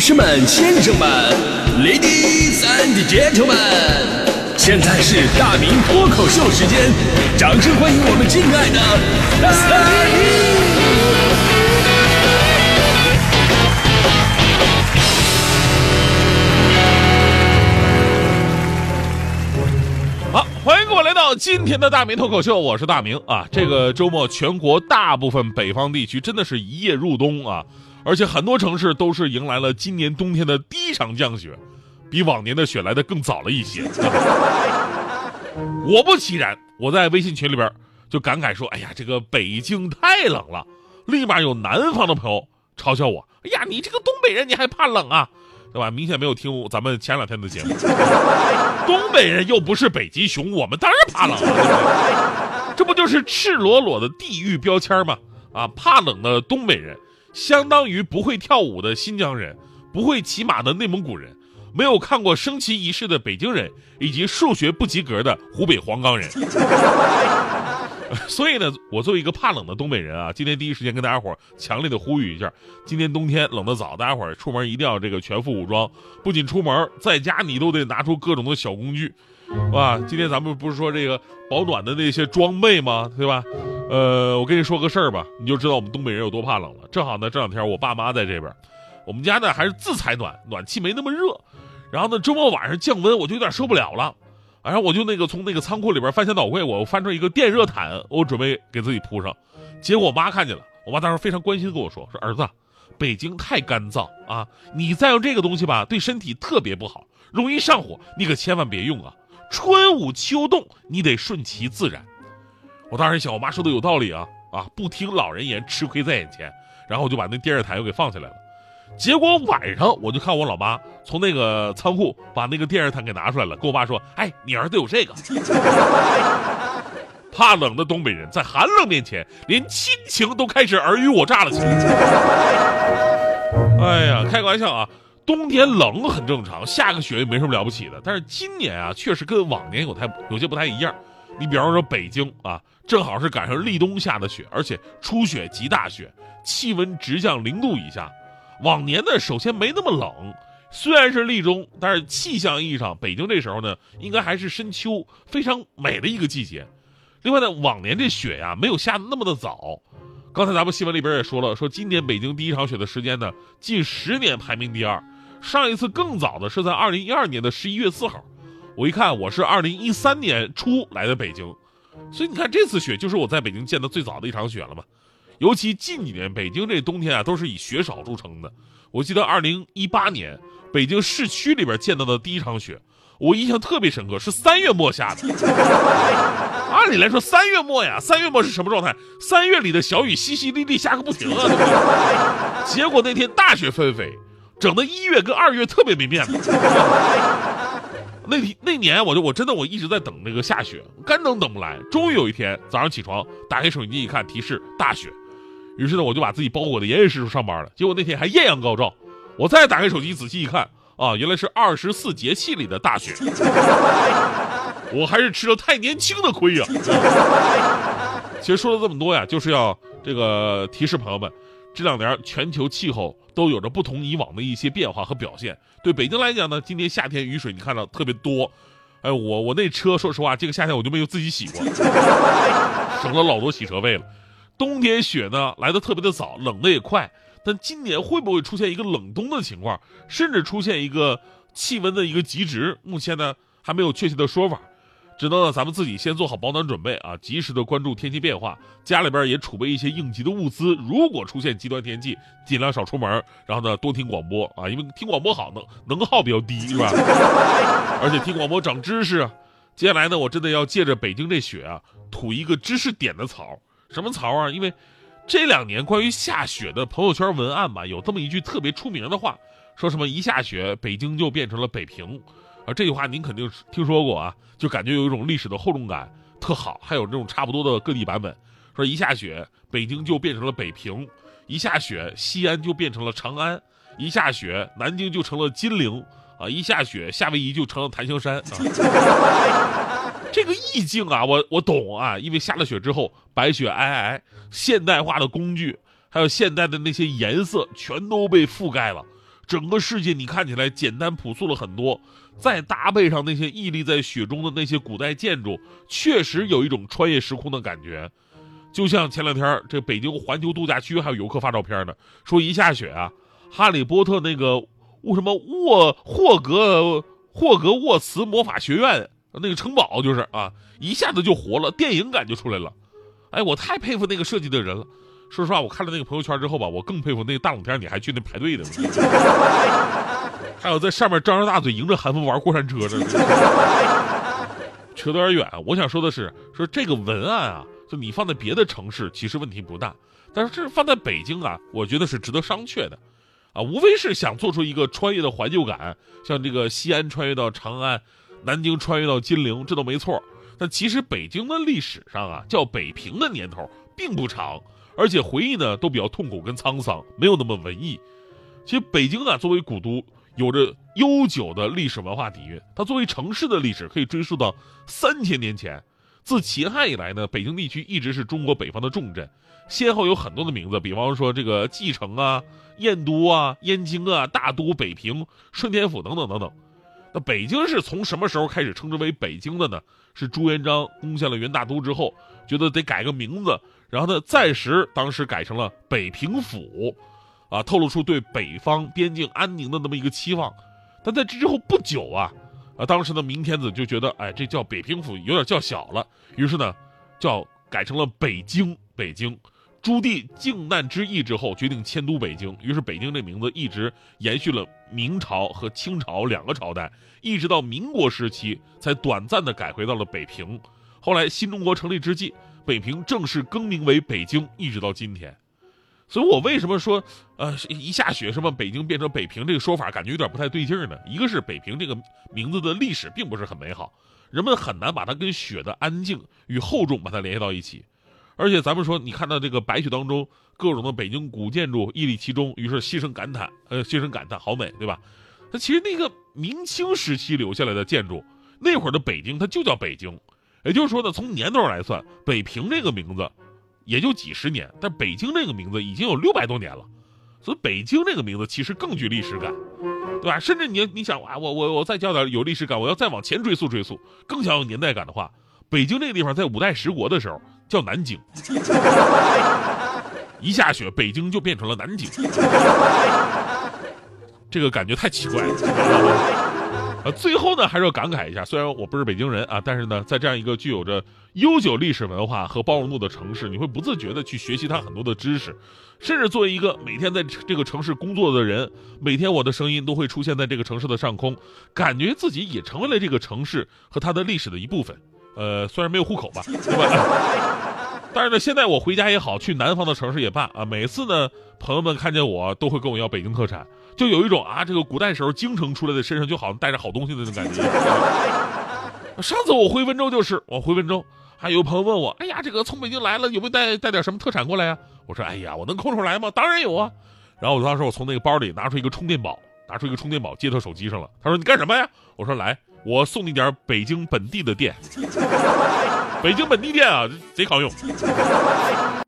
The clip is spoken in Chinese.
士们、先生们，Ladies and Gentlemen，现在是大明脱口秀时间，掌声欢迎我们敬爱的大明！好，欢迎各位来到今天的大明脱口秀，我是大明啊。这个周末，全国大部分北方地区真的是一夜入冬啊，而且很多城市都是迎来了今年冬天的第一场降雪，比往年的雪来的更早了一些。果不其然，我在微信群里边就感慨说：“哎呀，这个北京太冷了。”立马有南方的朋友嘲笑我：“哎呀，你这个东北人你还怕冷啊？”对吧？明显没有听咱们前两天的节目。东北人又不是北极熊，我们当然怕冷了。这不就是赤裸裸的地域标签吗？啊，怕冷的东北人，相当于不会跳舞的新疆人，不会骑马的内蒙古人，没有看过升旗仪式的北京人，以及数学不及格的湖北黄冈人。所以呢，我作为一个怕冷的东北人啊，今天第一时间跟大家伙儿强烈的呼吁一下：今天冬天冷得早，大家伙儿出门一定要这个全副武装，不仅出门，在家你都得拿出各种的小工具，哇！今天咱们不是说这个保暖的那些装备吗？对吧？呃，我跟你说个事儿吧，你就知道我们东北人有多怕冷了。正好呢，这两天我爸妈在这边，我们家呢还是自采暖，暖气没那么热，然后呢周末晚上降温，我就有点受不了了。然后我就那个从那个仓库里边翻箱倒柜，我翻出一个电热毯，我准备给自己铺上。结果我妈看见了，我妈当时非常关心跟我说：“说儿子，北京太干燥啊，你再用这个东西吧，对身体特别不好，容易上火，你可千万别用啊。春捂秋冻，你得顺其自然。”我当时想，我妈说的有道理啊啊，不听老人言，吃亏在眼前。然后我就把那电热毯又给放起来了。结果晚上我就看我老妈从那个仓库把那个电热毯给拿出来了，跟我爸说：“哎，你儿子有这个。”怕冷的东北人在寒冷面前，连亲情都开始尔虞我诈了起来。哎呀，开个玩笑啊，冬天冷很正常，下个雪也没什么了不起的。但是今年啊，确实跟往年有太有些不太一样。你比方说北京啊，正好是赶上立冬下的雪，而且初雪即大雪，气温直降零度以下。往年呢，首先没那么冷，虽然是立冬，但是气象意义上，北京这时候呢，应该还是深秋，非常美的一个季节。另外呢，往年这雪呀，没有下的那么的早。刚才咱们新闻里边也说了，说今年北京第一场雪的时间呢，近十年排名第二，上一次更早的是在二零一二年的十一月四号。我一看，我是二零一三年初来的北京，所以你看这次雪就是我在北京见的最早的一场雪了嘛。尤其近几年，北京这冬天啊，都是以雪少著称的。我记得二零一八年北京市区里边见到的第一场雪，我印象特别深刻，是三月末下的。按理来说，三月末呀，三月末是什么状态？三月里的小雨淅淅沥沥下个不停啊。结果那天大雪纷飞，整的一月跟二月特别没面子。那天那年我就我真的我一直在等那个下雪，干等等不来。终于有一天早上起床，打开手机一看，提示大雪。于是呢，我就把自己包裹的严严实实上班了。结果那天还艳阳高照，我再打开手机仔细一看，啊，原来是二十四节气里的大雪。我还是吃了太年轻的亏呀。其实说了这么多呀，就是要这个提示朋友们，这两年全球气候都有着不同以往的一些变化和表现。对北京来讲呢，今年夏天雨水你看到特别多。哎，我我那车说实话，这个夏天我就没有自己洗过，省了老多洗车费了。冬天雪呢来的特别的早，冷的也快，但今年会不会出现一个冷冬的情况，甚至出现一个气温的一个极值？目前呢还没有确切的说法，只能呢咱们自己先做好保暖准备啊，及时的关注天气变化，家里边也储备一些应急的物资。如果出现极端天气，尽量少出门，然后呢多听广播啊，因为听广播好能能耗比较低，是吧？而且听广播长知识。接下来呢，我真的要借着北京这雪啊，吐一个知识点的槽。什么槽啊？因为这两年关于下雪的朋友圈文案吧，有这么一句特别出名的话，说什么一下雪北京就变成了北平，这句话您肯定听说过啊，就感觉有一种历史的厚重感，特好。还有这种差不多的各地版本，说一下雪北京就变成了北平，一下雪西安就变成了长安，一下雪南京就成了金陵，啊，一下雪夏威夷就成了檀香山啊。这个意境啊，我我懂啊，因为下了雪之后，白雪皑皑，现代化的工具，还有现代的那些颜色，全都被覆盖了，整个世界你看起来简单朴素了很多，再搭配上那些屹立在雪中的那些古代建筑，确实有一种穿越时空的感觉。就像前两天这北京环球度假区还有游客发照片呢，说一下雪啊，哈利波特那个沃什么沃霍格霍格沃茨魔法学院那个城堡就是啊，一下子就活了，电影感就出来了。哎，我太佩服那个设计的人了。说实话，我看了那个朋友圈之后吧，我更佩服那个大冷天你还去那排队的。还有在上面张着大嘴迎着寒风玩过山车的。扯得有点远，我想说的是，说这个文案啊，就你放在别的城市其实问题不大，但是这放在北京啊，我觉得是值得商榷的。啊，无非是想做出一个穿越的怀旧感，像这个西安穿越到长安，南京穿越到金陵，这都没错。但其实北京的历史上啊，叫北平的年头并不长。而且回忆呢都比较痛苦跟沧桑，没有那么文艺。其实北京啊作为古都，有着悠久的历史文化底蕴。它作为城市的历史可以追溯到三千年前。自秦汉以来呢，北京地区一直是中国北方的重镇，先后有很多的名字，比方说这个蓟城啊、燕都啊、燕京啊、大都、北平、顺天府等等等等。那北京是从什么时候开始称之为北京的呢？是朱元璋攻陷了元大都之后，觉得得改个名字。然后呢，暂时当时改成了北平府，啊，透露出对北方边境安宁的那么一个期望。但在这之后不久啊，啊，当时的明天子就觉得，哎，这叫北平府有点叫小了，于是呢，叫改成了北京。北京，朱棣靖难之役之后，决定迁都北京，于是北京这名字一直延续了明朝和清朝两个朝代，一直到民国时期才短暂的改回到了北平。后来新中国成立之际。北平正式更名为北京，一直到今天。所以我为什么说，呃，一下雪什么北京变成北平这个说法，感觉有点不太对劲呢？一个是北平这个名字的历史并不是很美好，人们很难把它跟雪的安静与厚重把它联系到一起。而且咱们说，你看到这个白雪当中各种的北京古建筑屹立其中，于是心生感叹，呃，心生感叹，好美，对吧？那其实那个明清时期留下来的建筑，那会儿的北京它就叫北京。也就是说呢，从年头来算，北平这个名字也就几十年，但北京这个名字已经有六百多年了，所以北京这个名字其实更具历史感，对吧？甚至你你想啊，我我我再叫点有历史感，我要再往前追溯追溯，更想有年代感的话，北京这个地方在五代十国的时候叫南京，一下雪，北京就变成了南京，这个感觉太奇怪了。知道吗呃，最后呢，还是要感慨一下，虽然我不是北京人啊，但是呢，在这样一个具有着悠久历史文化和包容度的城市，你会不自觉的去学习它很多的知识，甚至作为一个每天在这个城市工作的人，每天我的声音都会出现在这个城市的上空，感觉自己也成为了这个城市和它的历史的一部分。呃，虽然没有户口吧，对吧？但是呢，现在我回家也好，去南方的城市也罢啊，每次呢，朋友们看见我都会跟我要北京特产。就有一种啊，这个古代时候京城出来的身上就好像带着好东西的那种感觉。上次我回温州就是，我回温州，还有朋友问我，哎呀，这个从北京来了，有没有带带点什么特产过来呀？我说，哎呀，我能空出来吗？当然有啊。然后我当时我从那个包里拿出一个充电宝，拿出一个充电宝接他手机上了。他说你干什么呀？我说来，我送你点北京本地的电。北京本地店啊，贼抗用。